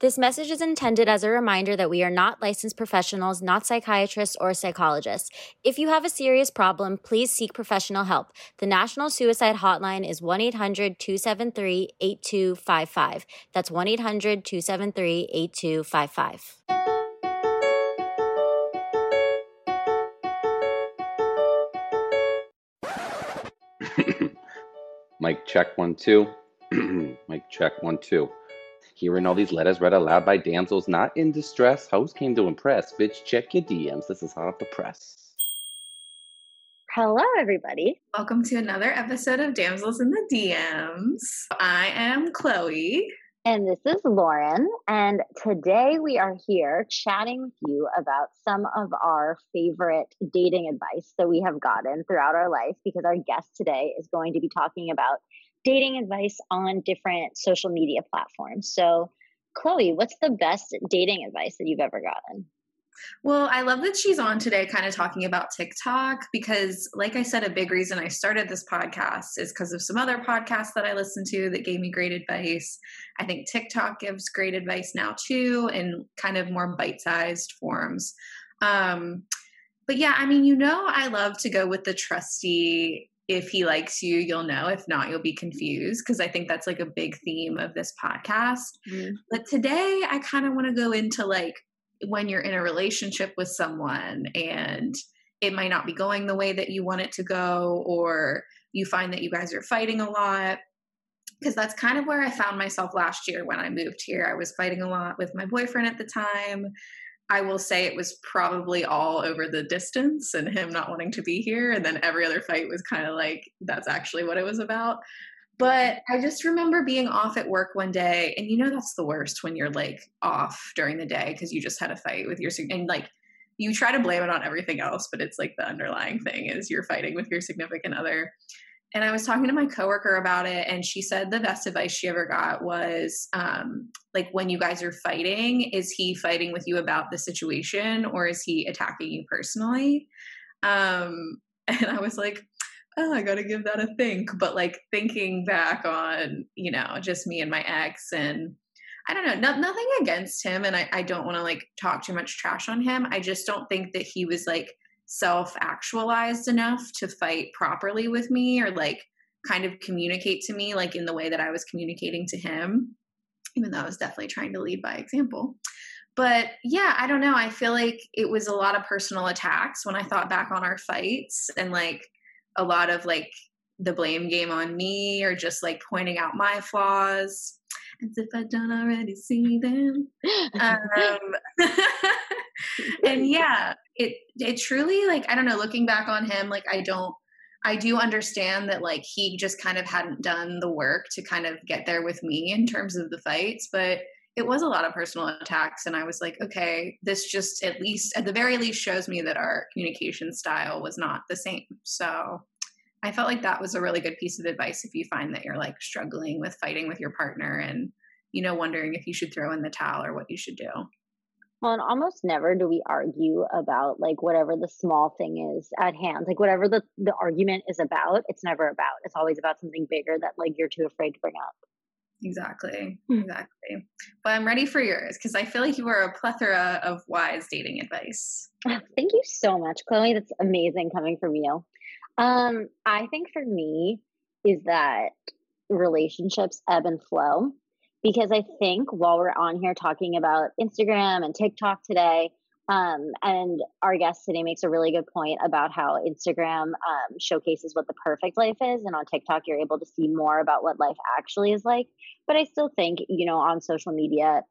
This message is intended as a reminder that we are not licensed professionals, not psychiatrists or psychologists. If you have a serious problem, please seek professional help. The National Suicide Hotline is 1 800 273 8255. That's 1 800 273 8255. Mic check one, two. Mike check one, two. Hearing all these letters read aloud by damsels not in distress, host came to impress. Bitch, check your DMs. This is hot off the press. Hello, everybody. Welcome to another episode of Damsels in the DMs. I am Chloe. And this is Lauren. And today we are here chatting with you about some of our favorite dating advice that we have gotten throughout our life because our guest today is going to be talking about dating advice on different social media platforms. So, Chloe, what's the best dating advice that you've ever gotten? Well, I love that she's on today, kind of talking about TikTok, because, like I said, a big reason I started this podcast is because of some other podcasts that I listened to that gave me great advice. I think TikTok gives great advice now, too, in kind of more bite sized forms. Um, but yeah, I mean, you know, I love to go with the trusty if he likes you, you'll know. If not, you'll be confused because I think that's like a big theme of this podcast. Mm-hmm. But today, I kind of want to go into like when you're in a relationship with someone and it might not be going the way that you want it to go, or you find that you guys are fighting a lot. Because that's kind of where I found myself last year when I moved here. I was fighting a lot with my boyfriend at the time. I will say it was probably all over the distance and him not wanting to be here. And then every other fight was kind of like, that's actually what it was about. But I just remember being off at work one day, and you know, that's the worst when you're like off during the day because you just had a fight with your, and like, you try to blame it on everything else, but it's like the underlying thing is you're fighting with your significant other. And I was talking to my coworker about it, and she said the best advice she ever got was um, like, when you guys are fighting, is he fighting with you about the situation or is he attacking you personally? Um, and I was like, oh, I got to give that a think. But like thinking back on, you know, just me and my ex, and I don't know, no, nothing against him. And I, I don't want to like talk too much trash on him. I just don't think that he was like, self actualized enough to fight properly with me or like kind of communicate to me like in the way that I was communicating to him, even though I was definitely trying to lead by example. But yeah, I don't know. I feel like it was a lot of personal attacks when I thought back on our fights and like a lot of like the blame game on me or just like pointing out my flaws as if I don't already see them. um, and yeah, it it truly like I don't know. Looking back on him, like I don't. I do understand that like he just kind of hadn't done the work to kind of get there with me in terms of the fights, but it was a lot of personal attacks and I was like, okay, this just at least at the very least shows me that our communication style was not the same. So I felt like that was a really good piece of advice if you find that you're like struggling with fighting with your partner and you know wondering if you should throw in the towel or what you should do. Well, and almost never do we argue about like whatever the small thing is at hand. Like whatever the the argument is about, it's never about. It's always about something bigger that like you're too afraid to bring up. Exactly. Hmm. Exactly. But I'm ready for yours because I feel like you are a plethora of wise dating advice. Thank you so much, Chloe. That's amazing coming from you. Um, I think for me is that relationships ebb and flow. Because I think while we're on here talking about Instagram and TikTok today, um, and our guest today makes a really good point about how Instagram um, showcases what the perfect life is, and on TikTok you're able to see more about what life actually is like. But I still think, you know, on social media,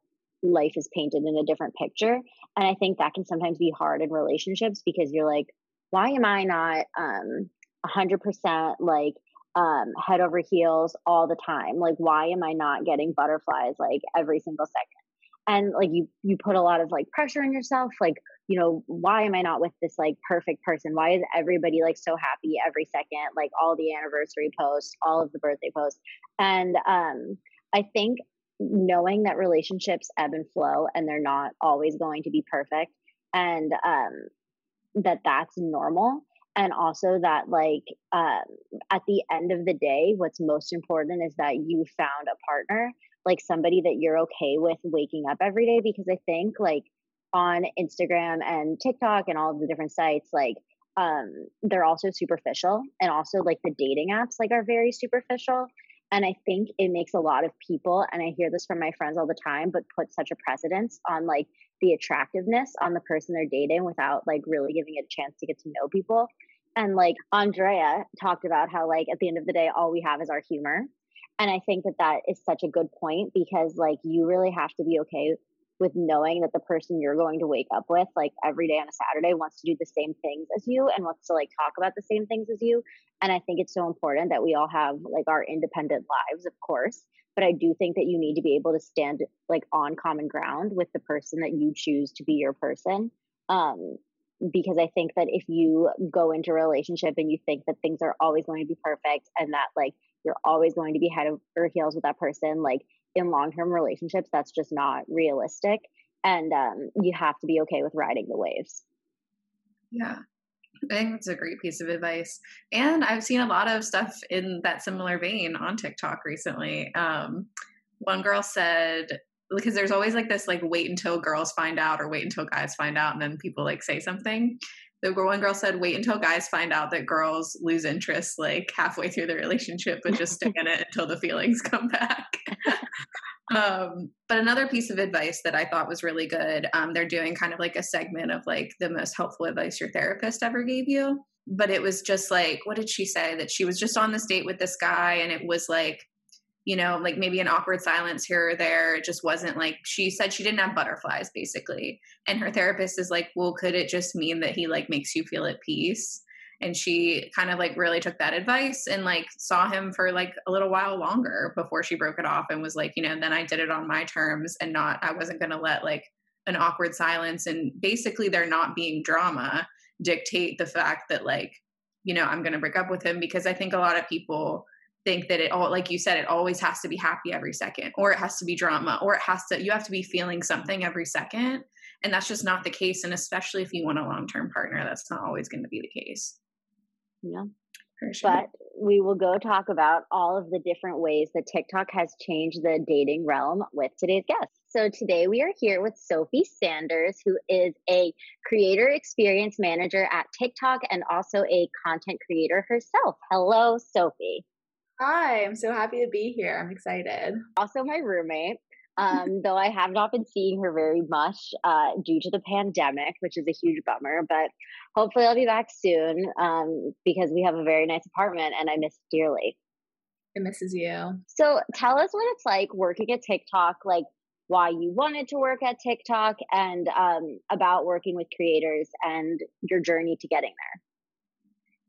life is painted in a different picture, and I think that can sometimes be hard in relationships because you're like, why am I not um, 100% like um, head over heels all the time? Like, why am I not getting butterflies like every single second? and like you you put a lot of like pressure on yourself like you know why am i not with this like perfect person why is everybody like so happy every second like all the anniversary posts all of the birthday posts and um i think knowing that relationships ebb and flow and they're not always going to be perfect and um that that's normal and also that like um, at the end of the day what's most important is that you found a partner like somebody that you're okay with waking up every day because I think like on Instagram and TikTok and all the different sites like um they're also superficial. And also like the dating apps like are very superficial and I think it makes a lot of people and I hear this from my friends all the time but put such a precedence on like the attractiveness on the person they're dating without like really giving it a chance to get to know people. And like Andrea talked about how like at the end of the day all we have is our humor. And i think that that is such a good point because like you really have to be okay with knowing that the person you're going to wake up with like every day on a saturday wants to do the same things as you and wants to like talk about the same things as you. And i think it's so important that we all have like our independent lives of course but i do think that you need to be able to stand like on common ground with the person that you choose to be your person. Um because I think that if you go into a relationship and you think that things are always going to be perfect and that like you're always going to be head over heels with that person like in long-term relationships that's just not realistic and um, you have to be okay with riding the waves yeah I think that's a great piece of advice. And I've seen a lot of stuff in that similar vein on TikTok recently. Um, one girl said, because there's always like this like wait until girls find out or wait until guys find out and then people like say something the one girl said wait until guys find out that girls lose interest like halfway through the relationship but just stick in it until the feelings come back. Um, but another piece of advice that i thought was really good um, they're doing kind of like a segment of like the most helpful advice your therapist ever gave you but it was just like what did she say? That she was just on this date with this guy and it was like you know, like maybe an awkward silence here or there. It just wasn't like she said she didn't have butterflies basically. And her therapist is like, well, could it just mean that he like makes you feel at peace? And she kind of like really took that advice and like saw him for like a little while longer before she broke it off and was like, you know, then I did it on my terms and not, I wasn't going to let like an awkward silence and basically they're not being drama dictate the fact that like, you know, I'm going to break up with him because I think a lot of people think that it all like you said it always has to be happy every second or it has to be drama or it has to you have to be feeling something every second and that's just not the case and especially if you want a long-term partner that's not always going to be the case yeah sure. but we will go talk about all of the different ways that tiktok has changed the dating realm with today's guest so today we are here with Sophie Sanders, who is a creator experience manager at TikTok and also a content creator herself. Hello, Sophie. Hi, I'm so happy to be here. I'm excited. Also, my roommate, um, though I have not been seeing her very much uh, due to the pandemic, which is a huge bummer. But hopefully, I'll be back soon um, because we have a very nice apartment and I miss dearly. It misses you. So, tell us what it's like working at TikTok, like why you wanted to work at TikTok, and um, about working with creators and your journey to getting there.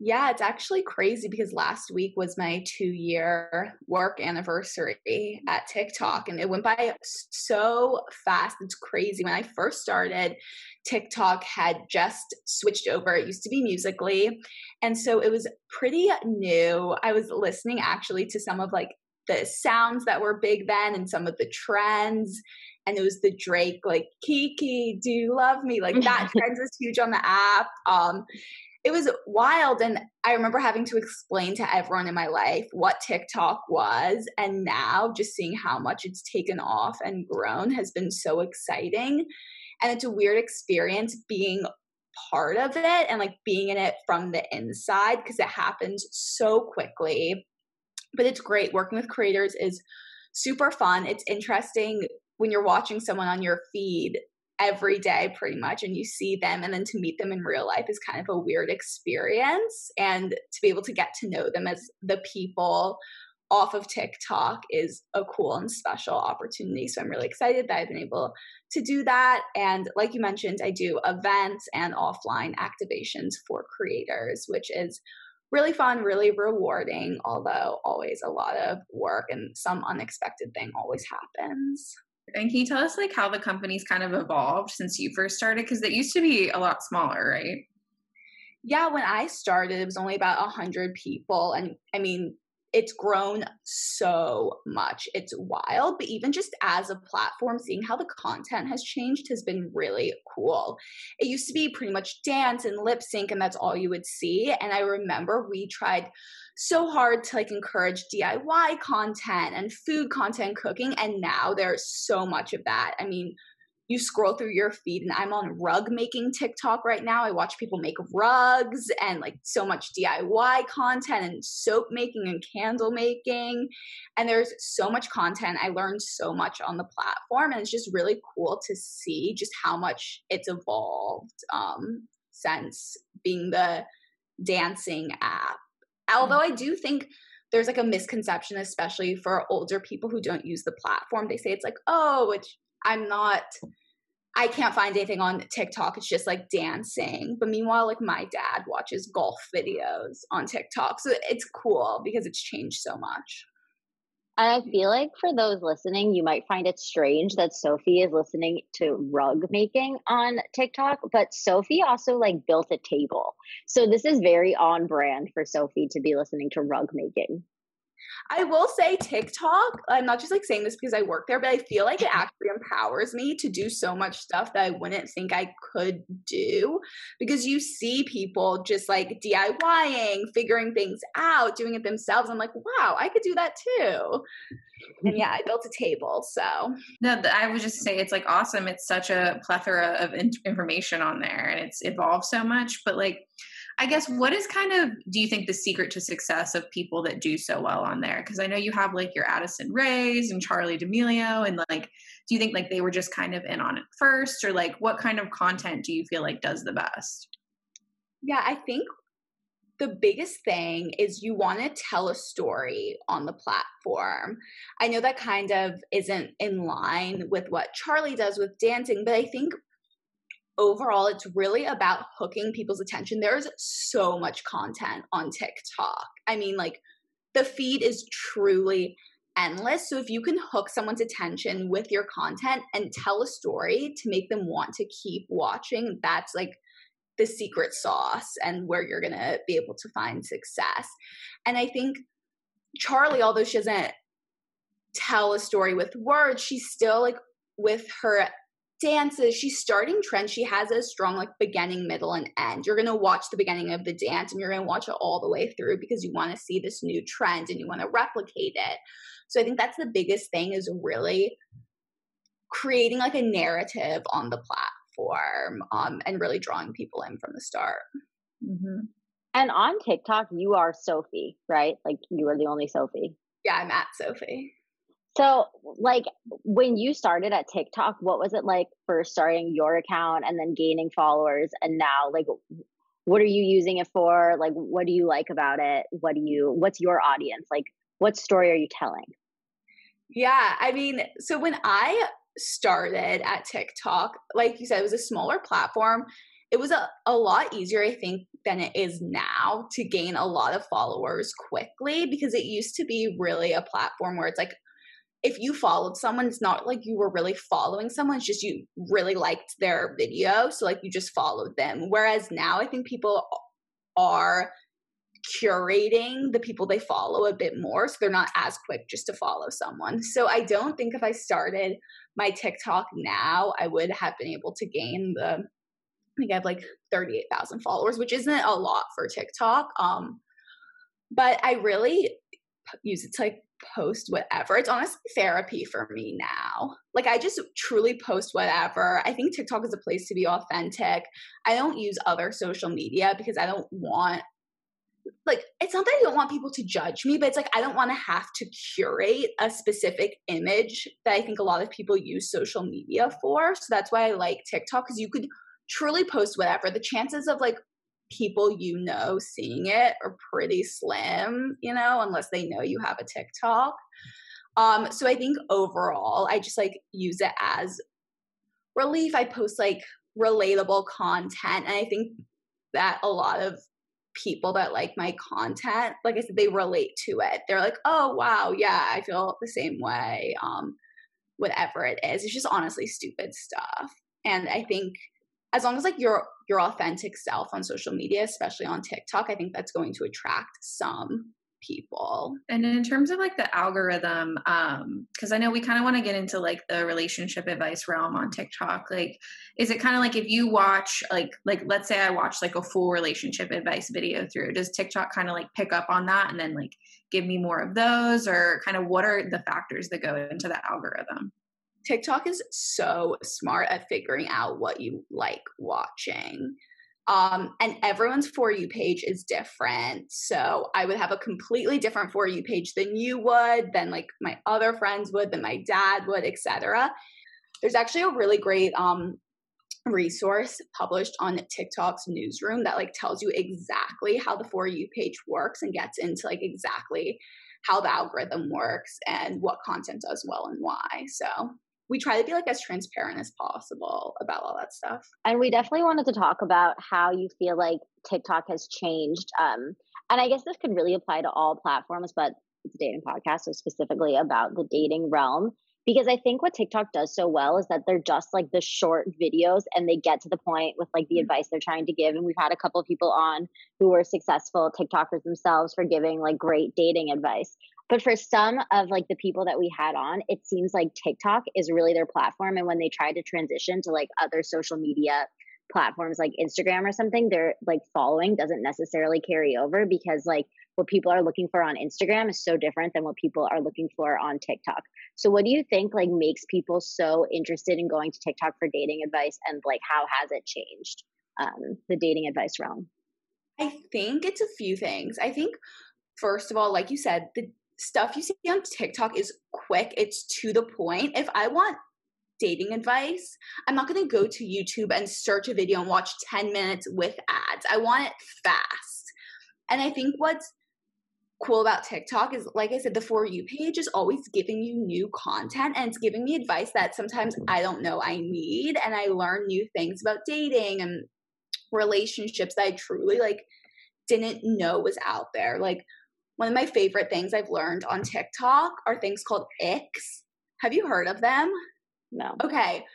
Yeah, it's actually crazy because last week was my two year work anniversary at TikTok and it went by so fast. It's crazy. When I first started, TikTok had just switched over. It used to be Musically. And so it was pretty new. I was listening actually to some of like the sounds that were big then and some of the trends and it was the Drake like Kiki, do you love me? Like that trend was huge on the app. Um, it was wild. And I remember having to explain to everyone in my life what TikTok was. And now just seeing how much it's taken off and grown has been so exciting. And it's a weird experience being part of it and like being in it from the inside because it happens so quickly. But it's great. Working with creators is super fun. It's interesting when you're watching someone on your feed every day pretty much and you see them and then to meet them in real life is kind of a weird experience and to be able to get to know them as the people off of TikTok is a cool and special opportunity. So I'm really excited that I've been able to do that. And like you mentioned, I do events and offline activations for creators, which is really fun, really rewarding, although always a lot of work and some unexpected thing always happens. And can you tell us like how the company's kind of evolved since you first started? Because it used to be a lot smaller, right? Yeah, when I started, it was only about a hundred people, and I mean, it's grown so much. It's wild, but even just as a platform, seeing how the content has changed has been really cool. It used to be pretty much dance and lip sync, and that's all you would see. And I remember we tried so hard to like encourage DIY content and food content cooking, and now there's so much of that. I mean, you scroll through your feed and I'm on rug making TikTok right now. I watch people make rugs and like so much DIY content and soap making and candle making. And there's so much content. I learned so much on the platform and it's just really cool to see just how much it's evolved um, since being the dancing app. Although I do think there's like a misconception, especially for older people who don't use the platform. They say it's like, oh, it's I'm not I can't find anything on TikTok. It's just like dancing. But meanwhile, like my dad watches golf videos on TikTok. So it's cool because it's changed so much. And I feel like for those listening, you might find it strange that Sophie is listening to rug making on TikTok, but Sophie also like built a table. So this is very on brand for Sophie to be listening to rug making. I will say TikTok, I'm not just like saying this because I work there, but I feel like it actually empowers me to do so much stuff that I wouldn't think I could do because you see people just like DIYing, figuring things out, doing it themselves. I'm like, wow, I could do that too. And yeah, I built a table. So, no, I would just say it's like awesome. It's such a plethora of information on there and it's evolved so much. But like, I guess what is kind of do you think the secret to success of people that do so well on there? Because I know you have like your Addison Rays and Charlie D'Amelio, and like, do you think like they were just kind of in on it first, or like what kind of content do you feel like does the best? Yeah, I think the biggest thing is you want to tell a story on the platform. I know that kind of isn't in line with what Charlie does with dancing, but I think overall, it's really about hooking people's attention. There's so much content on TikTok. I mean, like, the feed is truly endless. So if you can hook someone's attention with your content and tell a story to make them want to keep watching, that's like the secret sauce and where you're going to be able to find success. And I think Charlie, although she doesn't tell a story with words, she's still like with her dances she's starting trends. She has a strong like beginning middle and end. You're going to watch the beginning of the dance and you're going to watch it all the way through because you want to see this new trend and you want to replicate it. So i think that's the biggest thing is really creating like a narrative on the platform um, and really drawing people in from the start. Mm-hmm. and on tiktok you are sophie right? Like you are the only sophie. Yeah i'm at sophie so, like, when you started at TikTok, what was it like first starting your account and then gaining followers? And now, like, what are you using it for? Like, what do you like about it? What do you, what's your audience? Like, what story are you telling? Yeah, I mean, so when I started at TikTok, like you said, it was a smaller platform. It was a, a lot easier, I think, than it is now to gain a lot of followers quickly because it used to be really a platform where it's like, if you followed someone, it's not like you were really following someone, it's just you really liked their video. So, like, you just followed them. Whereas now, I think people are curating the people they follow a bit more. So, they're not as quick just to follow someone. So, I don't think if I started my TikTok now, I would have been able to gain the, I think I have like 38,000 followers, which isn't a lot for TikTok. Um, but I really use it to like post whatever. It's honestly therapy for me now. Like I just truly post whatever. I think TikTok is a place to be authentic. I don't use other social media because I don't want like it's not that I don't want people to judge me, but it's like I don't want to have to curate a specific image that I think a lot of people use social media for. So that's why I like TikTok because you could truly post whatever. The chances of like people you know seeing it are pretty slim, you know, unless they know you have a TikTok. Um, so I think overall, I just like use it as relief. I post like relatable content, and I think that a lot of people that like my content, like I said, they relate to it. They're like, oh wow, yeah, I feel the same way. Um, whatever it is, it's just honestly stupid stuff. And I think as long as like your your authentic self on social media, especially on TikTok, I think that's going to attract some people. And in terms of like the algorithm, um, because I know we kind of want to get into like the relationship advice realm on TikTok. Like, is it kind of like if you watch like like let's say I watch like a full relationship advice video through, does TikTok kind of like pick up on that and then like give me more of those, or kind of what are the factors that go into that algorithm? TikTok is so smart at figuring out what you like watching. Um, and everyone's For You page is different. So I would have a completely different For You page than you would, than like my other friends would, than my dad would, etc. There's actually a really great um, resource published on TikTok's newsroom that like tells you exactly how the For You page works and gets into like exactly how the algorithm works and what content does well and why. So we try to be like as transparent as possible about all that stuff. And we definitely wanted to talk about how you feel like TikTok has changed. Um, and I guess this could really apply to all platforms, but it's a dating podcast, so specifically about the dating realm. Because I think what TikTok does so well is that they're just like the short videos and they get to the point with like the mm-hmm. advice they're trying to give. And we've had a couple of people on who were successful TikTokers themselves for giving like great dating advice. But for some of like the people that we had on, it seems like TikTok is really their platform. And when they try to transition to like other social media platforms like Instagram or something, their like following doesn't necessarily carry over because like what people are looking for on Instagram is so different than what people are looking for on TikTok. So what do you think like makes people so interested in going to TikTok for dating advice and like how has it changed um, the dating advice realm? I think it's a few things. I think first of all, like you said, the stuff you see on TikTok is quick, it's to the point. If I want dating advice, I'm not going to go to YouTube and search a video and watch 10 minutes with ads. I want it fast. And I think what's cool about TikTok is, like I said, the For You page is always giving you new content and it's giving me advice that sometimes I don't know I need. And I learn new things about dating and relationships that I truly like didn't know was out there. Like, one of my favorite things I've learned on TikTok are things called icks. Have you heard of them? No. Okay.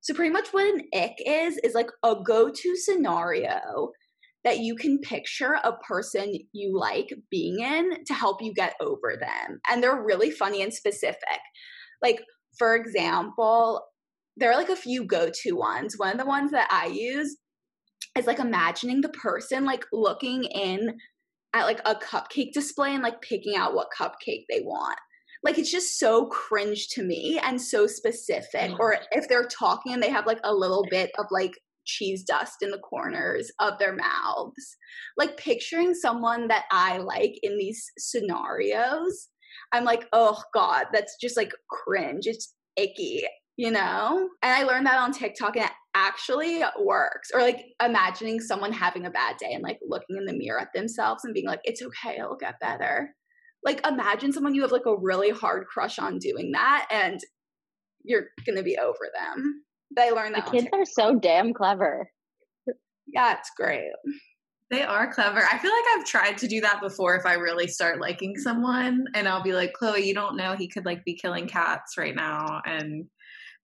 So pretty much what an ick is is like a go-to scenario that you can picture a person you like being in to help you get over them. And they're really funny and specific. Like for example, there are like a few go-to ones. One of the ones that I use is like imagining the person like looking in at like a cupcake display and like picking out what cupcake they want. Like it's just so cringe to me and so specific. Mm. Or if they're talking and they have like a little bit of like cheese dust in the corners of their mouths. Like picturing someone that I like in these scenarios, I'm like, oh God, that's just like cringe. It's icky, you know? And I learned that on TikTok and actually works. Or like imagining someone having a bad day and like looking in the mirror at themselves and being like it's okay it'll get better. Like imagine someone you have like a really hard crush on doing that and you're gonna be over them. They learn that the kids are so damn clever. Yeah it's great. They are clever. I feel like I've tried to do that before if I really start liking someone and I'll be like, Chloe, you don't know he could like be killing cats right now and but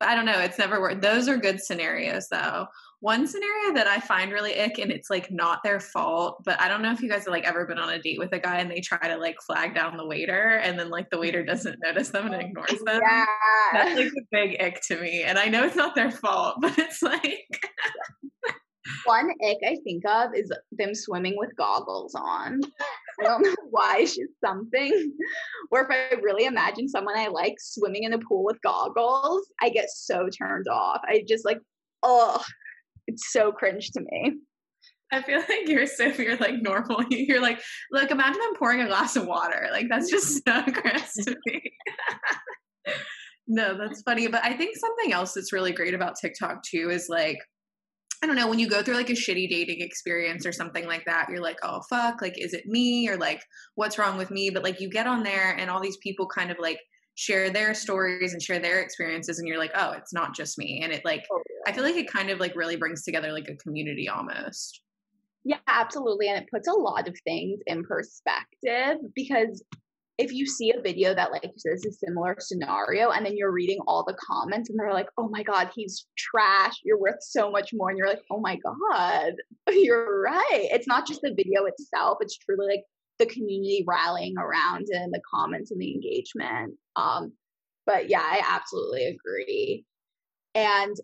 I don't know. It's never worked. Those are good scenarios, though. One scenario that I find really ick, and it's like not their fault, but I don't know if you guys have like ever been on a date with a guy and they try to like flag down the waiter, and then like the waiter doesn't notice them and ignores them. Yeah. That's like a big ick to me, and I know it's not their fault, but it's like. One ick I think of is them swimming with goggles on. I don't know why it's just something. Or if I really imagine someone I like swimming in a pool with goggles, I get so turned off. I just like, oh, it's so cringe to me. I feel like you're so you're like normal. You're like, look, imagine I'm pouring a glass of water. Like that's just so gross to me. no, that's funny. But I think something else that's really great about TikTok too is like I don't know, when you go through like a shitty dating experience or something like that, you're like, oh, fuck, like, is it me? Or like, what's wrong with me? But like, you get on there and all these people kind of like share their stories and share their experiences, and you're like, oh, it's not just me. And it like, oh, I feel like it kind of like really brings together like a community almost. Yeah, absolutely. And it puts a lot of things in perspective because if you see a video that like says a similar scenario and then you're reading all the comments and they're like, oh my God, he's trash. You're worth so much more. And you're like, oh my God, you're right. It's not just the video itself, it's truly like the community rallying around and the comments and the engagement. Um, but yeah, I absolutely agree. And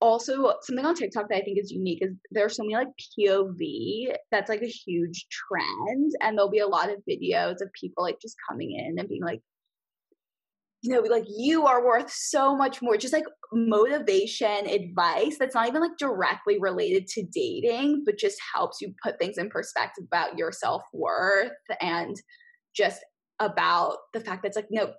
also something on TikTok that I think is unique is there's so many like POV that's like a huge trend, and there'll be a lot of videos of people like just coming in and being like, you know, like you are worth so much more. Just like motivation, advice that's not even like directly related to dating, but just helps you put things in perspective about your self worth and just about the fact that it's like, no,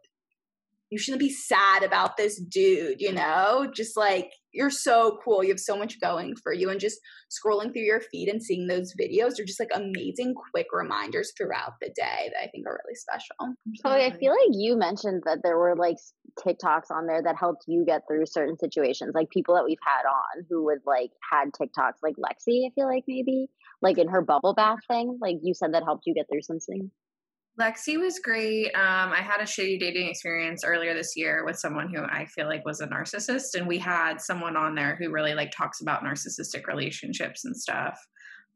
you shouldn't be sad about this dude, you know? Just like you're so cool. You have so much going for you. And just scrolling through your feed and seeing those videos are just like amazing quick reminders throughout the day that I think are really special. Oh, I feel like you mentioned that there were like TikToks on there that helped you get through certain situations, like people that we've had on who would like had TikToks, like Lexi, I feel like maybe, like in her bubble bath thing. Like you said that helped you get through something. Lexi was great. Um, I had a shitty dating experience earlier this year with someone who I feel like was a narcissist, and we had someone on there who really like talks about narcissistic relationships and stuff.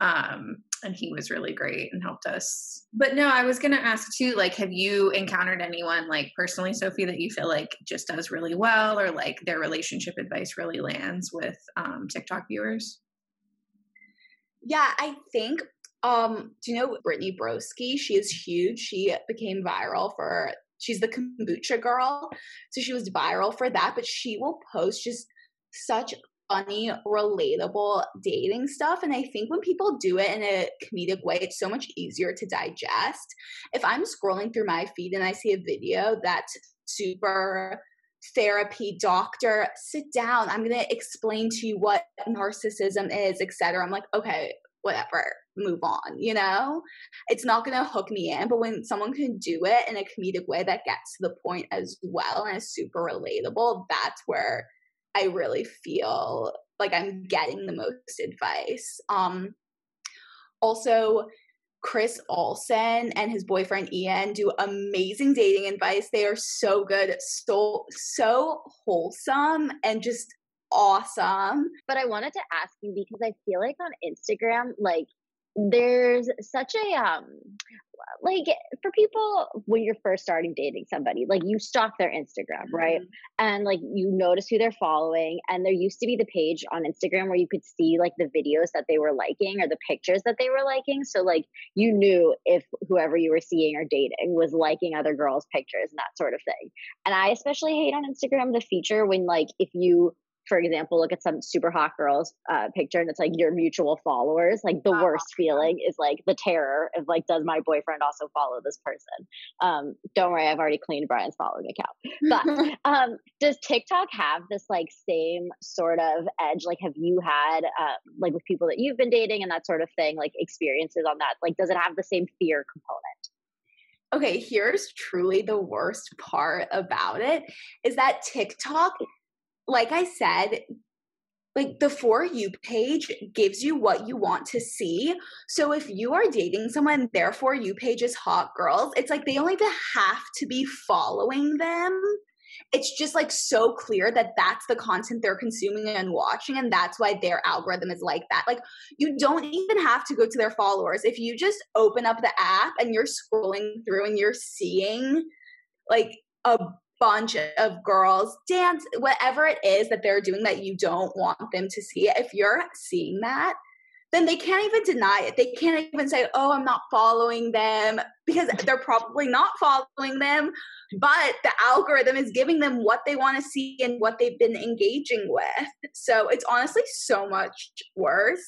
Um, and he was really great and helped us. But no, I was gonna ask too, like, have you encountered anyone like personally, Sophie, that you feel like just does really well, or like their relationship advice really lands with um, TikTok viewers? Yeah, I think um, do you know Brittany Broski? She is huge. She became viral for she's the kombucha girl. So she was viral for that, but she will post just such funny, relatable dating stuff. And I think when people do it in a comedic way, it's so much easier to digest. If I'm scrolling through my feed and I see a video that's super therapy doctor sit down i'm going to explain to you what narcissism is etc i'm like okay whatever move on, you know? It's not going to hook me in, but when someone can do it in a comedic way that gets to the point as well and is super relatable, that's where I really feel like I'm getting the most advice. Um also Chris Olsen and his boyfriend Ian do amazing dating advice. They are so good, so so wholesome and just awesome. But I wanted to ask you because I feel like on Instagram, like there's such a um like for people when you're first starting dating somebody like you stalk their instagram right? Mm-hmm. and like you notice who they're following and there used to be the page on instagram where you could see like the videos that they were liking or the pictures that they were liking. So like you knew if whoever you were seeing or dating was liking other girls pictures and that sort of thing. And i especially hate on instagram the feature when like if you for example, look at some super hot girl's uh, picture and it's like your mutual followers. Like the worst feeling is like the terror of like, does my boyfriend also follow this person? Um, don't worry, I've already cleaned Brian's following account. But um, does TikTok have this like same sort of edge? Like, have you had uh, like with people that you've been dating and that sort of thing, like experiences on that? Like, does it have the same fear component? Okay, here's truly the worst part about it is that TikTok like I said, like the for you page gives you what you want to see. So if you are dating someone, their for you page is hot girls, it's like they don't have to be following them. It's just like so clear that that's the content they're consuming and watching, and that's why their algorithm is like that. Like, you don't even have to go to their followers. If you just open up the app and you're scrolling through and you're seeing like a bunch of girls dance whatever it is that they're doing that you don't want them to see. If you're seeing that then they can't even deny it. They can't even say oh i'm not following them because they're probably not following them but the algorithm is giving them what they want to see and what they've been engaging with. So it's honestly so much worse.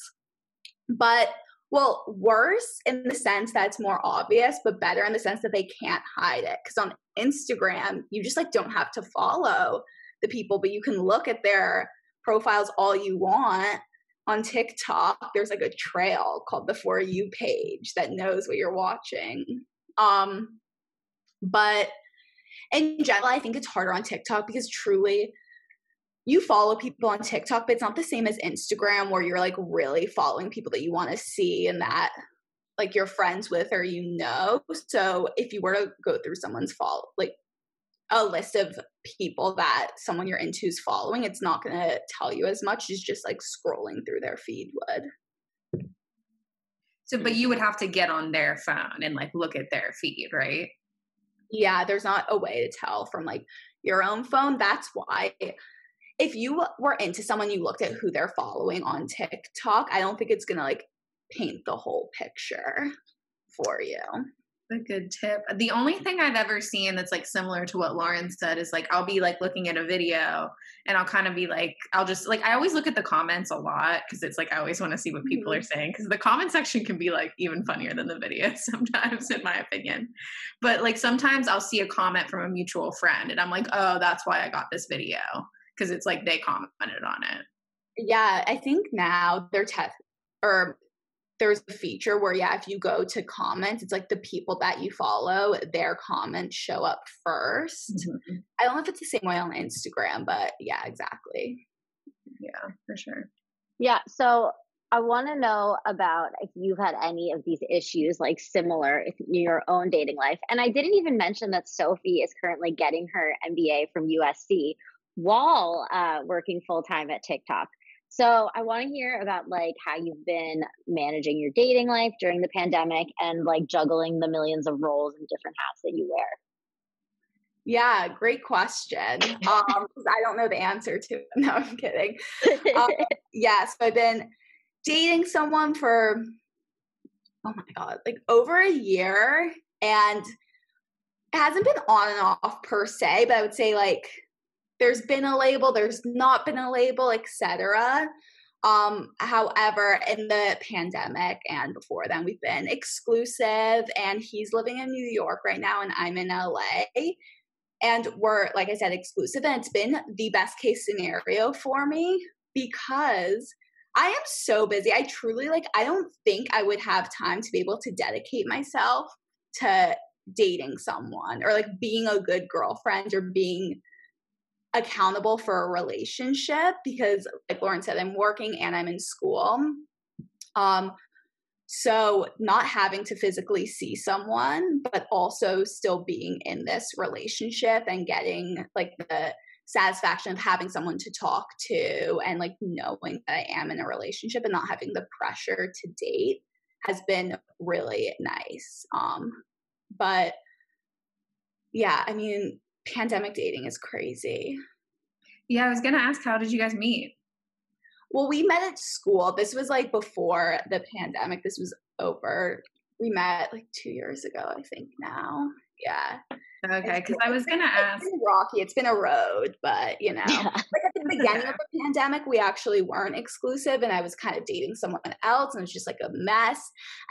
But well, worse in the sense that it's more obvious, but better in the sense that they can't hide it. Because on Instagram, you just like don't have to follow the people, but you can look at their profiles all you want. On TikTok, there's like a trail called the For You page that knows what you're watching. Um, but in general, I think it's harder on TikTok because truly you follow people on TikTok, but it's not the same as Instagram where you're like really following people that you want to see and that like you're friends with or you know. So if you were to go through someone's follow like a list of people that someone you're into is following, it's not going to tell you as much as just like scrolling through their feed would. So, but you would have to get on their phone and like look at their feed, right? Yeah, there's not a way to tell from like your own phone. That's why if you were into someone, you looked at who they're following on TikTok, I don't think it's going to like paint the whole picture for you a good tip. The only thing I've ever seen that's like similar to what Lauren said is like I'll be like looking at a video and I'll kind of be like I'll just like I always look at the comments a lot because it's like I always want to see what people mm-hmm. are saying because the comment section can be like even funnier than the video sometimes in my opinion. But like sometimes I'll see a comment from a mutual friend and I'm like, "Oh, that's why I got this video." Because it's like they commented on it. Yeah, I think now they're test or there's a feature where yeah if you go to comments it's like the people that you follow their comments show up 1st mm-hmm. i don't know if it's the same way on instagram but yeah exactly. Yeah for sure. Yeah so i want to know about if you've had any of these issues like similar in your own dating life. And i didn't even mention that sophie is currently getting her mba from usc while uh, working full-time at tiktok so I want to hear about like how you've been managing your dating life during the pandemic and like juggling the millions of roles and different hats that you wear. Yeah, great question. Um, I don't know the answer to it. No, I'm kidding. Um, yeah, so I've been dating someone for oh my god, like over a year, and it hasn't been on and off per se, but I would say like there's been a label, there's not been a label, etc. Um, however, in the pandemic and before then, we've been exclusive, and he's living in New York right now, and I'm in LA. And we're, like I said, exclusive, and it's been the best case scenario for me because I am so busy. I truly, like, I don't think I would have time to be able to dedicate myself to dating someone or like being a good girlfriend or being accountable for a relationship because like Lauren said I'm working and I'm in school. Um so not having to physically see someone but also still being in this relationship and getting like the satisfaction of having someone to talk to and like knowing that I am in a relationship and not having the pressure to date has been really nice. Um but yeah, I mean pandemic dating is crazy. Yeah, I was gonna ask, how did you guys meet? Well, we met at school. This was like before the pandemic. This was over. We met like two years ago, I think. Now, yeah. Okay, because I was gonna ask. It's rocky. It's been a road, but you know, yeah. like at the beginning of the pandemic, we actually weren't exclusive, and I was kind of dating someone else, and it was just like a mess.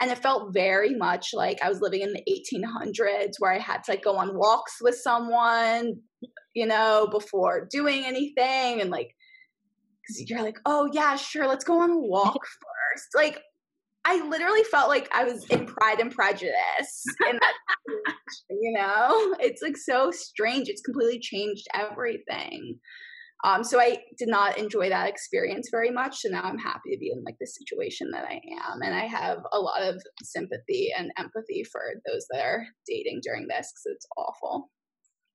And it felt very much like I was living in the 1800s, where I had to like go on walks with someone, you know, before doing anything, and like, because you're like, oh yeah, sure, let's go on a walk first. Like, I literally felt like I was in Pride and Prejudice. In that, you know, it's like so strange. It's completely changed everything. Um, so I did not enjoy that experience very much. So now I'm happy to be in like the situation that I am, and I have a lot of sympathy and empathy for those that are dating during this because it's awful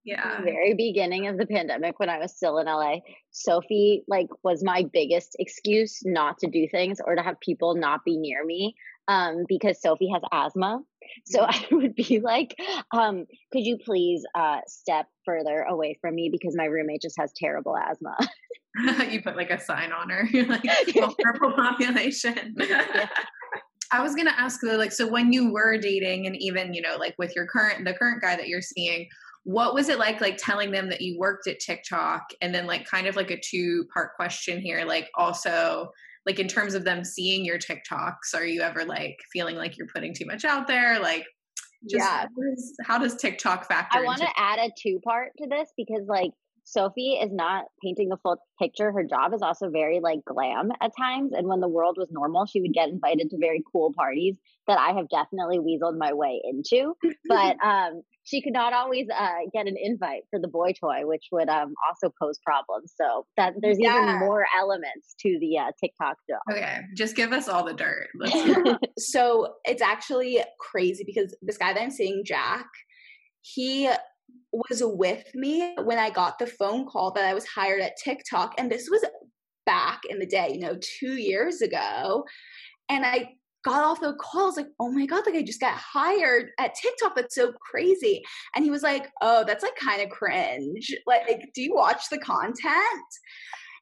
yeah. very beginning of the pandemic when i was still in la sophie like was my biggest excuse not to do things or to have people not be near me um, because sophie has asthma. So mm-hmm. i would be like um, could you please uh, step further away from me because my roommate just has terrible asthma. You put like a sign on her. You're like vulnerable population. Yeah. I was gonna ask though, like, so when you were dating, and even you know, like with your current, the current guy that you're seeing, what was it like like telling them that you worked at TikTok? And then like kind of like a two part question here like also like in terms of them seeing your TikToks are you ever like feeling like you're putting too much out there? Like just, yeah. how does, how does TikTok factor I want to add a two part to this because like Sophie is not painting the full picture. Her job is also very like glam at times. And when the world was normal, she would get invited to very cool parties that I have definitely weaseled my way into. but um, she could not always uh, get an invite for the boy toy, which would um, also pose problems. So that there's yeah. even more elements to the uh, TikTok job. Okay, just give us all the dirt. so it's actually crazy because this guy that I'm seeing, Jack, he was with me when I got the phone call that I was hired at TikTok. And this was back in the day, you know, two years ago. And I got off the call. I was like, oh my God, like I just got hired at TikTok. That's so crazy. And he was like, oh, that's like kind of cringe. Like, do you watch the content?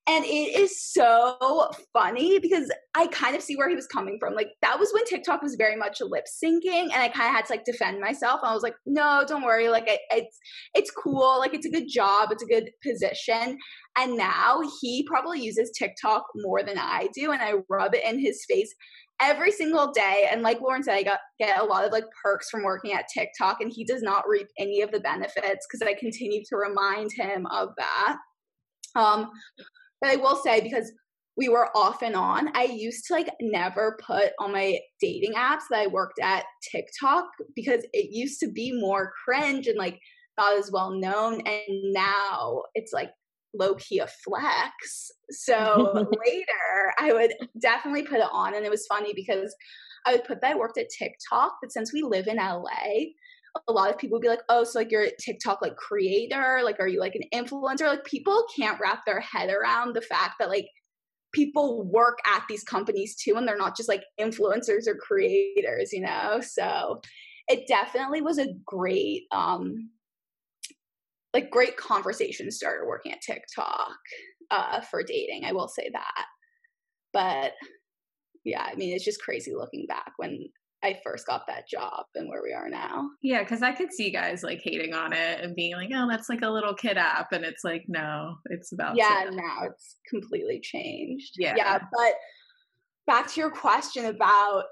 And it is so funny because I kind of see where he was coming from. Like that was when TikTok was very much lip syncing, and I kind of had to like defend myself. I was like, "No, don't worry. Like it's it's cool. Like it's a good job. It's a good position." And now he probably uses TikTok more than I do, and I rub it in his face every single day. And like Lauren said, I got get a lot of like perks from working at TikTok, and he does not reap any of the benefits because I continue to remind him of that. Um, but I will say because we were off and on, I used to like never put on my dating apps that I worked at TikTok because it used to be more cringe and like not as well known. And now it's like low key a flex. So later I would definitely put it on. And it was funny because I would put that I worked at TikTok, but since we live in LA, a lot of people would be like, oh, so like you're a TikTok like creator, like are you like an influencer? Like people can't wrap their head around the fact that like people work at these companies too and they're not just like influencers or creators, you know? So it definitely was a great um like great conversation starter working at TikTok uh for dating. I will say that. But yeah, I mean, it's just crazy looking back when I first got that job and where we are now. Yeah, because I could see guys like hating on it and being like, "Oh, that's like a little kid app," and it's like, no, it's about yeah. To- now it's completely changed. Yeah, yeah. But back to your question about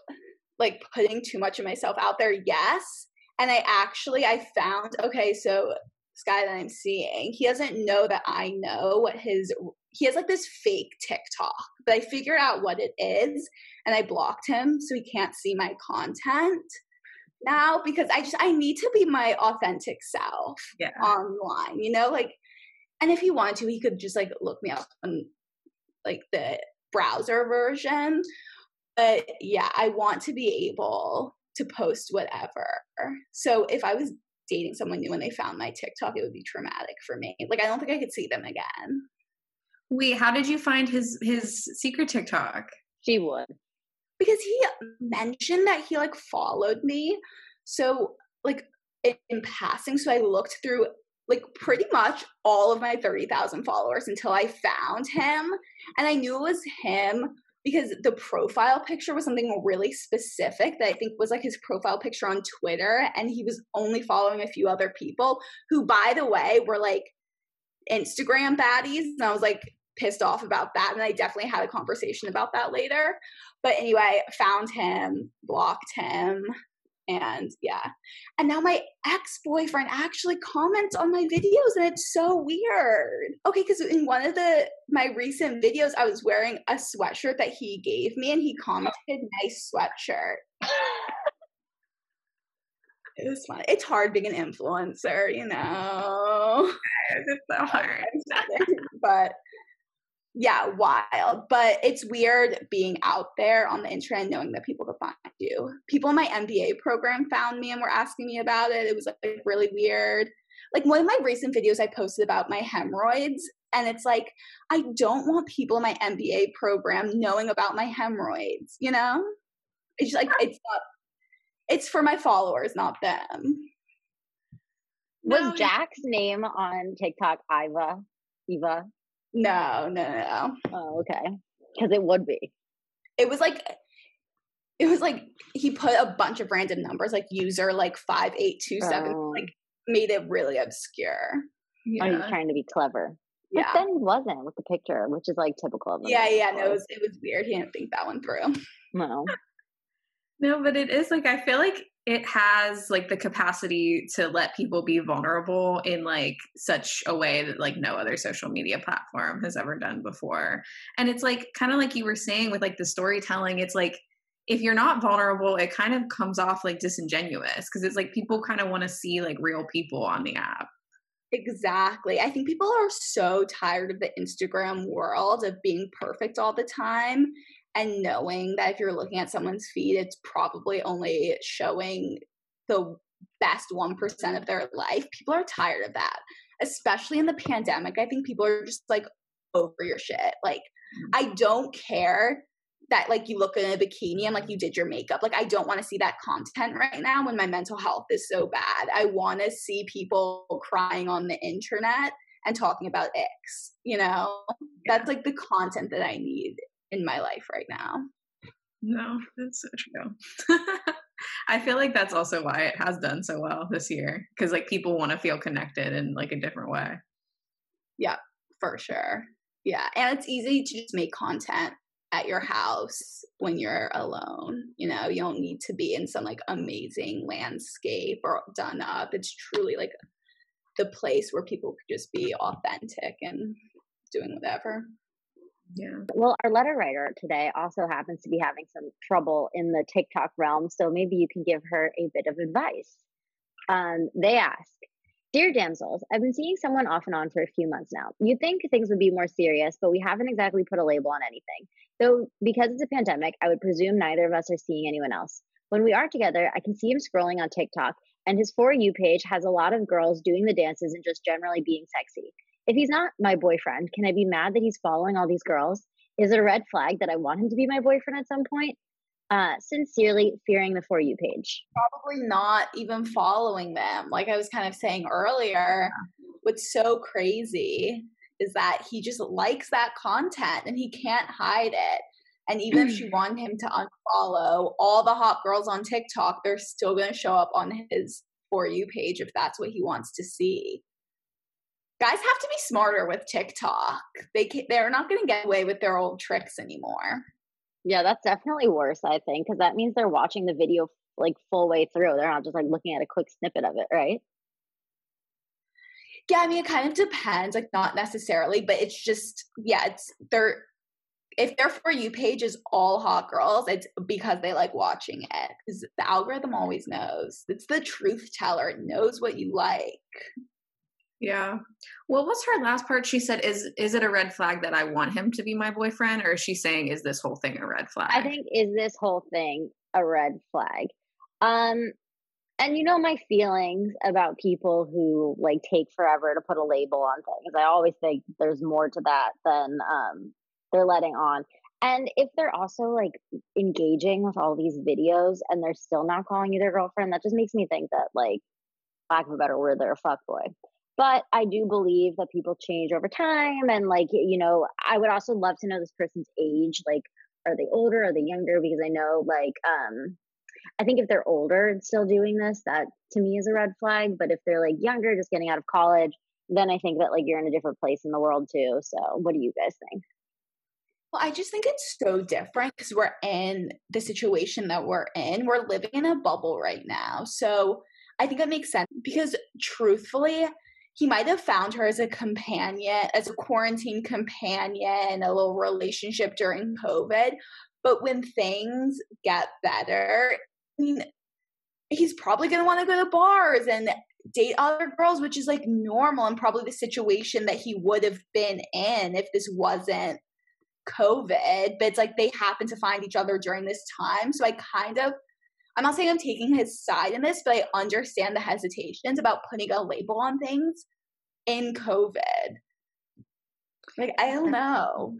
like putting too much of myself out there. Yes, and I actually I found okay, so this guy that I'm seeing, he doesn't know that I know what his he has like this fake TikTok, but I figured out what it is and I blocked him so he can't see my content now because I just I need to be my authentic self yeah. online, you know, like and if he wanted to, he could just like look me up on like the browser version. But yeah, I want to be able to post whatever. So if I was dating someone new and they found my TikTok, it would be traumatic for me. Like I don't think I could see them again. Wait, how did you find his his secret TikTok? She would. Because he mentioned that he like followed me. So like in, in passing, so I looked through like pretty much all of my 30,000 followers until I found him and I knew it was him because the profile picture was something really specific that I think was like his profile picture on Twitter and he was only following a few other people who by the way were like Instagram baddies and I was like pissed off about that. And I definitely had a conversation about that later. But anyway, found him, blocked him, and yeah. And now my ex boyfriend actually comments on my videos, and it's so weird. Okay, because in one of the my recent videos, I was wearing a sweatshirt that he gave me, and he commented, "Nice sweatshirt." it was fun. It's hard being an influencer, you know. It's so hard. but yeah, wild. But it's weird being out there on the internet knowing that people can find you. People in my MBA program found me and were asking me about it. It was like really weird. Like one of my recent videos I posted about my hemorrhoids, and it's like, I don't want people in my MBA program knowing about my hemorrhoids, you know? It's like it's not it's for my followers, not them. Was Jack's name on TikTok Iva? Eva? No, no, no. Oh, okay. Because it would be. It was like it was like he put a bunch of random numbers like user like five eight two seven oh. like made it really obscure. Oh, yeah. Or he's trying to be clever. But yeah. then he wasn't with the picture, which is like typical of him. Yeah, yeah, no, it was, it was weird. He didn't think that one through. No. no, but it is like I feel like it has like the capacity to let people be vulnerable in like such a way that like no other social media platform has ever done before. And it's like kind of like you were saying with like the storytelling, it's like if you're not vulnerable, it kind of comes off like disingenuous because it's like people kind of want to see like real people on the app. Exactly. I think people are so tired of the Instagram world of being perfect all the time and knowing that if you're looking at someone's feed, it's probably only showing the best 1% of their life. People are tired of that, especially in the pandemic. I think people are just like over your shit. Like, mm. I don't care that like you look in a bikini and like you did your makeup. Like I don't want to see that content right now when my mental health is so bad. I want to see people crying on the internet and talking about X, you know? That's like the content that I need in my life right now. No, that's so true. I feel like that's also why it has done so well this year because like people want to feel connected in like a different way. Yeah, for sure. Yeah, and it's easy to just make content at your house when you're alone. You know, you don't need to be in some like amazing landscape or done up. It's truly like the place where people could just be authentic and doing whatever. Yeah. Well, our letter writer today also happens to be having some trouble in the TikTok realm, so maybe you can give her a bit of advice. Um, they ask, Dear damsels, I've been seeing someone off and on for a few months now. You'd think things would be more serious, but we haven't exactly put a label on anything. Though, because it's a pandemic, I would presume neither of us are seeing anyone else. When we are together, I can see him scrolling on TikTok, and his For You page has a lot of girls doing the dances and just generally being sexy. If he's not my boyfriend, can I be mad that he's following all these girls? Is it a red flag that I want him to be my boyfriend at some point? Uh, sincerely, fearing the For You page. Probably not even following them. Like I was kind of saying earlier, what's so crazy is that he just likes that content and he can't hide it. And even if you want him to unfollow all the hot girls on TikTok, they're still going to show up on his For You page if that's what he wants to see. Guys have to be smarter with TikTok. They can, they're not going to get away with their old tricks anymore. Yeah, that's definitely worse, I think, because that means they're watching the video like full way through. They're not just like looking at a quick snippet of it, right? Yeah, I mean, it kind of depends, like not necessarily, but it's just, yeah, it's they're if their for you page is all hot girls, it's because they like watching it. Because the algorithm always knows. It's the truth teller. It knows what you like. Yeah. Well, what's her last part? She said, "Is is it a red flag that I want him to be my boyfriend, or is she saying is this whole thing a red flag?" I think is this whole thing a red flag. Um, and you know my feelings about people who like take forever to put a label on things. I always think there's more to that than um they're letting on. And if they're also like engaging with all these videos and they're still not calling you their girlfriend, that just makes me think that like lack of a better word, they're a fuck boy but I do believe that people change over time. And like, you know, I would also love to know this person's age. Like, are they older? Are they younger? Because I know, like, um, I think if they're older and still doing this, that to me is a red flag. But if they're like younger, just getting out of college, then I think that like you're in a different place in the world too. So, what do you guys think? Well, I just think it's so different because we're in the situation that we're in. We're living in a bubble right now. So, I think that makes sense because truthfully, he might have found her as a companion, as a quarantine companion, a little relationship during COVID. But when things get better, I mean, he's probably going to want to go to bars and date other girls, which is like normal and probably the situation that he would have been in if this wasn't COVID. But it's like they happen to find each other during this time. So I kind of, I'm not saying I'm taking his side in this, but I understand the hesitations about putting a label on things in COVID. Like, I don't know.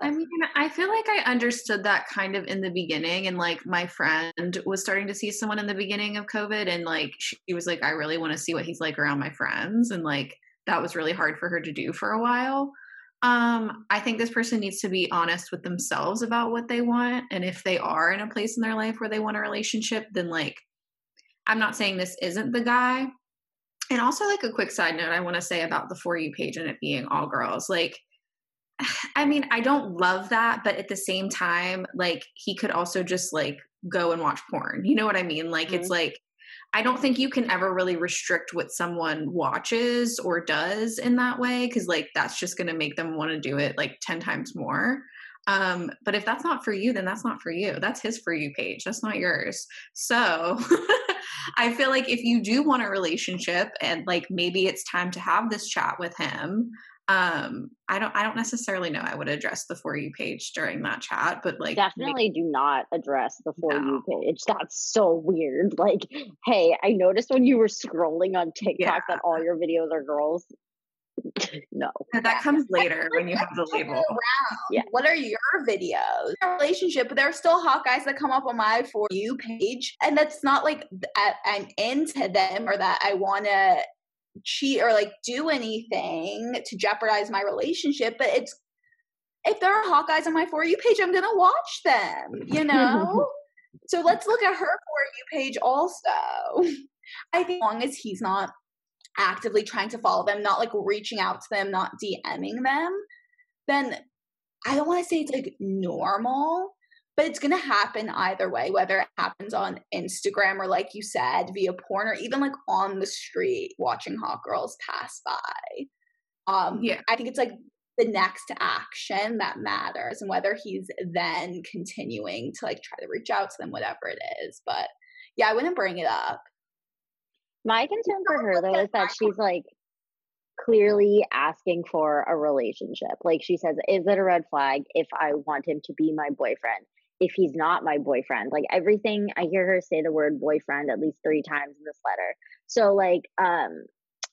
I mean, I feel like I understood that kind of in the beginning. And like my friend was starting to see someone in the beginning of COVID. And like she was like, I really want to see what he's like around my friends. And like that was really hard for her to do for a while. Um, I think this person needs to be honest with themselves about what they want. And if they are in a place in their life where they want a relationship, then like I'm not saying this isn't the guy. And also, like a quick side note, I want to say about the For You page and it being all girls. Like, I mean, I don't love that, but at the same time, like, he could also just like go and watch porn. You know what I mean? Like, mm-hmm. it's like, I don't think you can ever really restrict what someone watches or does in that way because, like, that's just going to make them want to do it like 10 times more. Um, but if that's not for you, then that's not for you. That's his for you page. That's not yours. So I feel like if you do want a relationship and like maybe it's time to have this chat with him, um i don't i don't necessarily know i would address the for you page during that chat but like definitely maybe, do not address the for no. you page that's so weird like hey i noticed when you were scrolling on tiktok yeah. that all your videos are girls no. that comes later when you have the label. Yeah. What are your videos? Relationship, but there are still hot guys that come up on my for you page, and that's not like I'm into them or that I want to cheat or like do anything to jeopardize my relationship. But it's if there are Hawkeyes on my for you page, I'm gonna watch them. You know. so let's look at her for you page also. I think as long as he's not actively trying to follow them, not like reaching out to them, not DMing them, then I don't want to say it's like normal, but it's going to happen either way, whether it happens on Instagram or, like you said, via porn or even like on the street watching hot girls pass by. Um, yeah, I think it's like the next action that matters and whether he's then continuing to like try to reach out to them, whatever it is. But yeah, I wouldn't bring it up. My concern for her though is that she's like clearly asking for a relationship. Like she says, is it a red flag if I want him to be my boyfriend? If he's not my boyfriend, like everything I hear her say the word boyfriend at least three times in this letter. So like um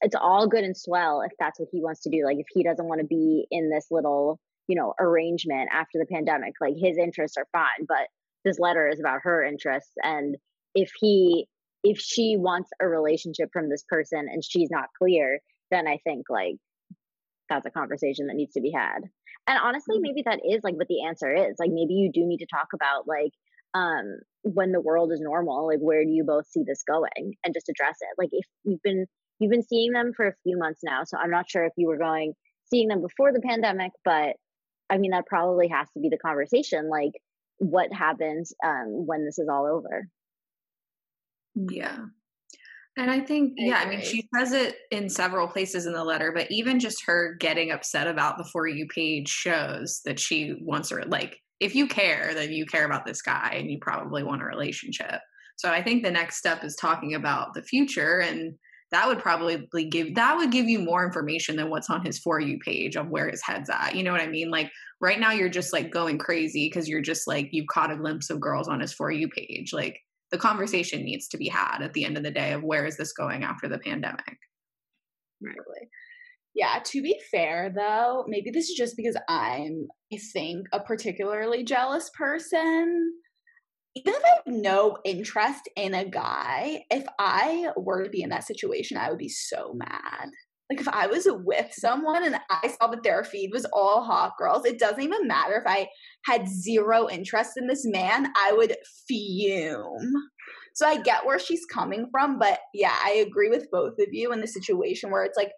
it's all good and swell if that's what he wants to do. Like if he doesn't want to be in this little, you know, arrangement after the pandemic, like his interests are fine, but this letter is about her interests and if he if she wants a relationship from this person and she's not clear, then I think like that's a conversation that needs to be had. And honestly, mm-hmm. maybe that is like what the answer is. Like maybe you do need to talk about like um when the world is normal, like where do you both see this going and just address it. Like if you've been you've been seeing them for a few months now, so I'm not sure if you were going seeing them before the pandemic, but I mean that probably has to be the conversation like what happens um when this is all over. Yeah. And I think, I yeah. I mean, she says it in several places in the letter, but even just her getting upset about the For You page shows that she wants her, like, if you care, then you care about this guy and you probably want a relationship. So I think the next step is talking about the future and that would probably give that would give you more information than what's on his for you page of where his head's at you know what i mean like right now you're just like going crazy because you're just like you've caught a glimpse of girls on his for you page like the conversation needs to be had at the end of the day of where is this going after the pandemic. Right. Yeah, to be fair though, maybe this is just because I'm, I think, a particularly jealous person. Even if I have no interest in a guy, if I were to be in that situation, I would be so mad. Like if I was with someone and I saw that their feed was all hot girls, it doesn't even matter if I had zero interest in this man, I would fume. So I get where she's coming from, but yeah, I agree with both of you in the situation where it's like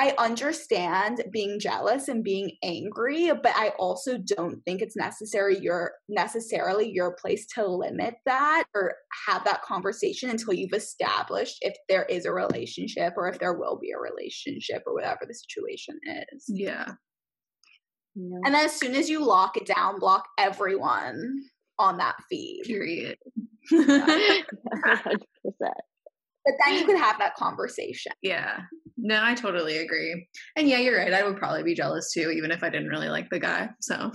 I understand being jealous and being angry, but I also don't think it's necessary your necessarily your place to limit that or have that conversation until you've established if there is a relationship or if there will be a relationship or whatever the situation is. Yeah. yeah. And then as soon as you lock it down, block everyone on that feed. Period. but then you could have that conversation. Yeah. No, I totally agree. And yeah, you're right. I would probably be jealous too, even if I didn't really like the guy. So.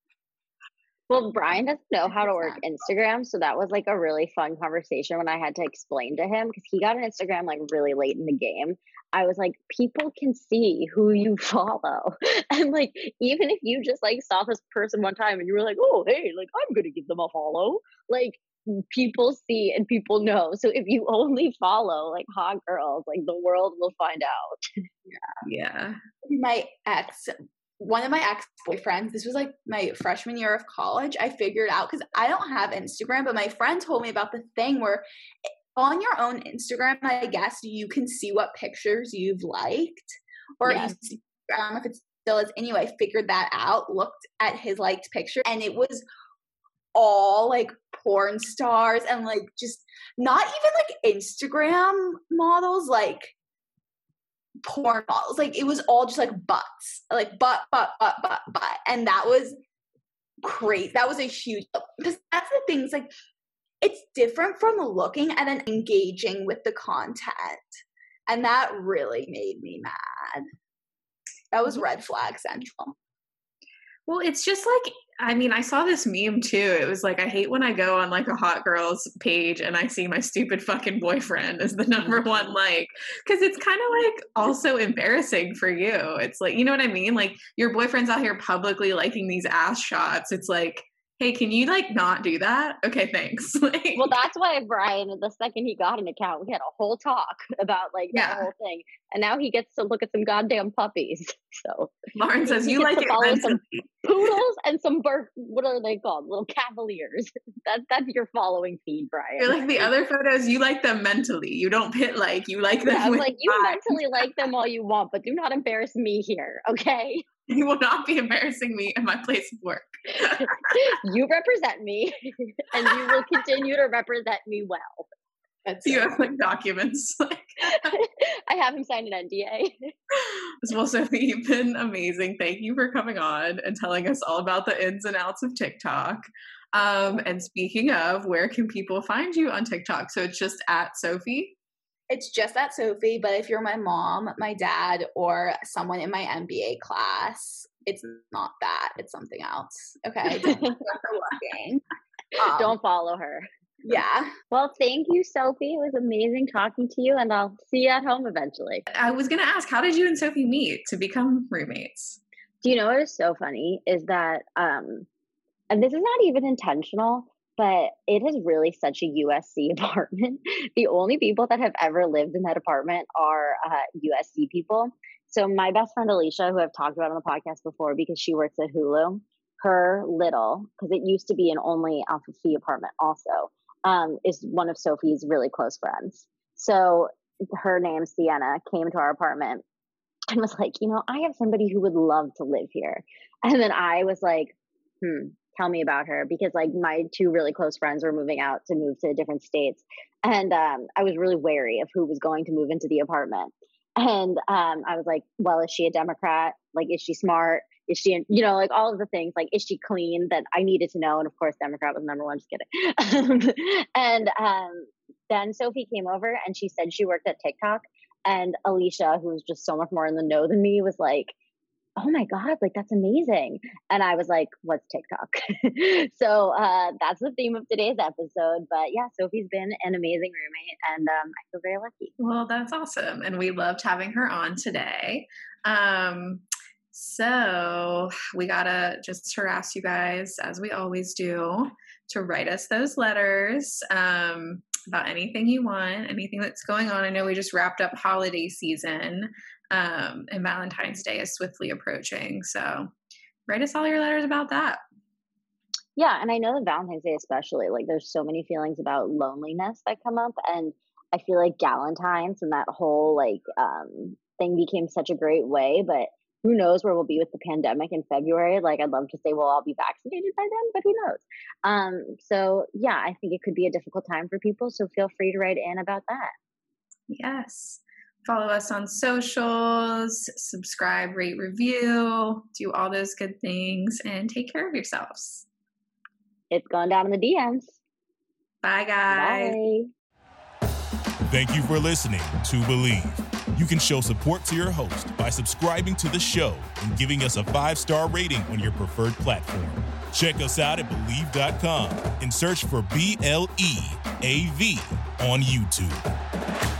well, Brian doesn't know how to work Instagram. So that was like a really fun conversation when I had to explain to him because he got an Instagram like really late in the game. I was like, people can see who you follow. And like, even if you just like saw this person one time and you were like, oh, hey, like, I'm going to give them a follow. Like, people see and people know. So if you only follow like hot girls, like the world will find out. yeah. Yeah. My ex one of my ex boyfriends, this was like my freshman year of college, I figured out because I don't have Instagram, but my friend told me about the thing where eh, on your own Instagram, I guess you can see what pictures you've liked, or yes. you see, I don't know if it still is. Anyway, figured that out, looked at his liked picture, and it was all like porn stars and like just not even like Instagram models, like porn models. Like it was all just like butts, like butt, butt, butt, butt, butt, and that was great. That was a huge because that's the things like it's different from looking and then engaging with the content, and that really made me mad. That was mm-hmm. red flag central. Well, it's just like I mean, I saw this meme too. It was like I hate when I go on like a hot girls page and I see my stupid fucking boyfriend as the number mm-hmm. one like cuz it's kind of like also embarrassing for you. It's like, you know what I mean? Like your boyfriend's out here publicly liking these ass shots. It's like hey, can you like not do that? Okay, thanks. like, well, that's why Brian, the second he got an account, we had a whole talk about like yeah. the whole thing, and now he gets to look at some goddamn puppies. So Lauren says you like to follow some poodles and some bird. What are they called? Little cavaliers. That's that's your following feed, Brian. You're like the other photos. You like them mentally. You don't pit like. You like them. Yeah, I'm like you mentally like them all you want, but do not embarrass me here, okay? You will not be embarrassing me in my place of work. you represent me, and you will continue to represent me well. That's you have like documents. Like I have him sign an NDA. well, Sophie, you've been amazing. Thank you for coming on and telling us all about the ins and outs of TikTok. Um, and speaking of, where can people find you on TikTok? So it's just at Sophie. It's just at Sophie, but if you're my mom, my dad, or someone in my MBA class, it's not that. It's something else. Okay. Don't, um, Don't follow her. Yeah. Well, thank you, Sophie. It was amazing talking to you, and I'll see you at home eventually. I was going to ask, how did you and Sophie meet to become roommates? Do you know what is so funny is that, um, and this is not even intentional, but it is really such a USC apartment. The only people that have ever lived in that apartment are uh, USC people. So my best friend Alicia, who I've talked about on the podcast before, because she works at Hulu, her little, because it used to be an only Alpha Phi apartment, also, um, is one of Sophie's really close friends. So her name Sienna came to our apartment and was like, you know, I have somebody who would love to live here. And then I was like, hmm, tell me about her because like my two really close friends were moving out to move to different states and um, i was really wary of who was going to move into the apartment. And um, i was like well is she a democrat? Like is she smart? Is she you know like all of the things like is she clean? that i needed to know and of course democrat was number one just kidding. And um, then sophie came over and she said she worked at tiktok and alicia who was just so much more in the know than me was like oh my god like that's amazing. And i was like what's tiktok? So uh, that's the theme of today's episode but yeah sophie's been an amazing roommate and um, i feel very lucky. Well that's awesome and we loved having her on today. Um, so we gotta just harass you guys as we always do to write us those letters um, about anything you want anything that's going on. I know we just wrapped up holiday season um, and Valentine's Day is swiftly approaching. So write us all your letters about that. Yeah, and I know that Valentine's Day especially, like there's so many feelings about loneliness that come up and I feel like Galentine's and that whole like um thing became such a great way, but who knows where we'll be with the pandemic in February? Like, I'd love to say we'll all be vaccinated by then, but who knows? Um, so, yeah, I think it could be a difficult time for people. So, feel free to write in about that. Yes. Follow us on socials, subscribe, rate, review, do all those good things, and take care of yourselves. It's going down in the DMs. Bye, guys. Bye. Thank you for listening to Bleav. You can show support to your host by subscribing to the show and giving us a five star rating on your preferred platform. Check us out at Bleav.com and search for B L E A V on YouTube.